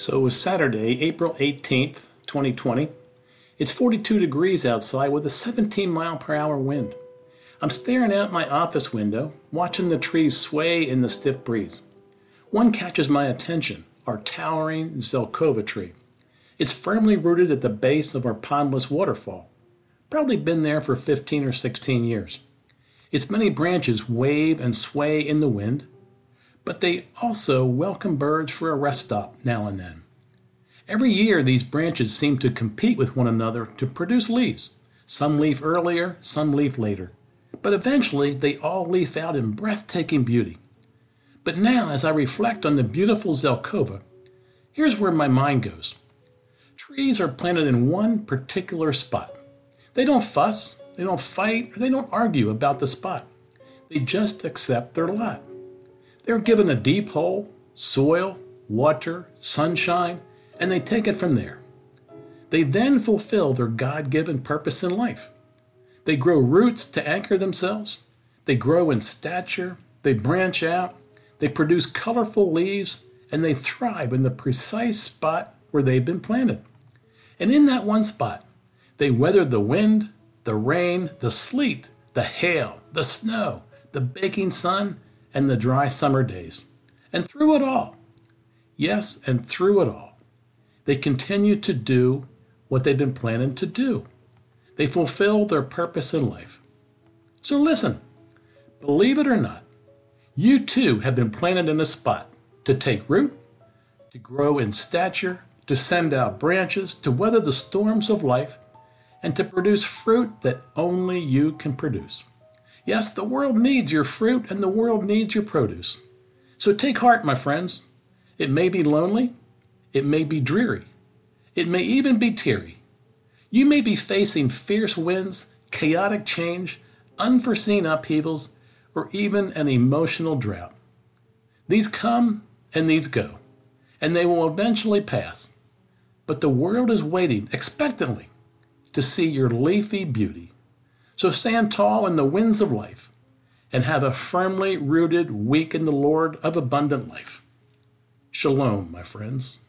So it was Saturday, April 18th, 2020. It's 42 degrees outside with a 17 mile per hour wind. I'm staring out my office window, watching the trees sway in the stiff breeze. One catches my attention, our towering Zelkova tree. It's firmly rooted at the base of our pondless waterfall. Probably been there for 15 or 16 years. Its many branches wave and sway in the wind, but they also welcome birds for a rest stop now and then. Every year, these branches seem to compete with one another to produce leaves. Some leaf earlier, some leaf later. But eventually, they all leaf out in breathtaking beauty. But now, as I reflect on the beautiful Zelkova, here's where my mind goes. Trees are planted in one particular spot. They don't fuss, they don't fight, they don't argue about the spot. They just accept their lot. They're given a deep hole, soil, water, sunshine, and they take it from there. They then fulfill their God given purpose in life. They grow roots to anchor themselves. They grow in stature. They branch out. They produce colorful leaves, and they thrive in the precise spot where they've been planted. And in that one spot, they weather the wind, the rain, the sleet, the hail, the snow, the baking sun, and the dry summer days. And through it all, yes, and through it all, they continue to do what they've been planning to do. They fulfill their purpose in life. So listen, believe it or not, you too have been planted in a spot to take root, to grow in stature, to send out branches, to weather the storms of life, and to produce fruit that only you can produce. Yes, the world needs your fruit and the world needs your produce. So take heart, my friends. It may be lonely, it may be dreary, it may even be teary. You may be facing fierce winds, chaotic change, unforeseen upheavals, or even an emotional drought. These come and these go, and they will eventually pass. But the world is waiting expectantly to see your leafy beauty so stand tall in the winds of life and have a firmly rooted, week in the Lord of abundant life. Shalom, my friends.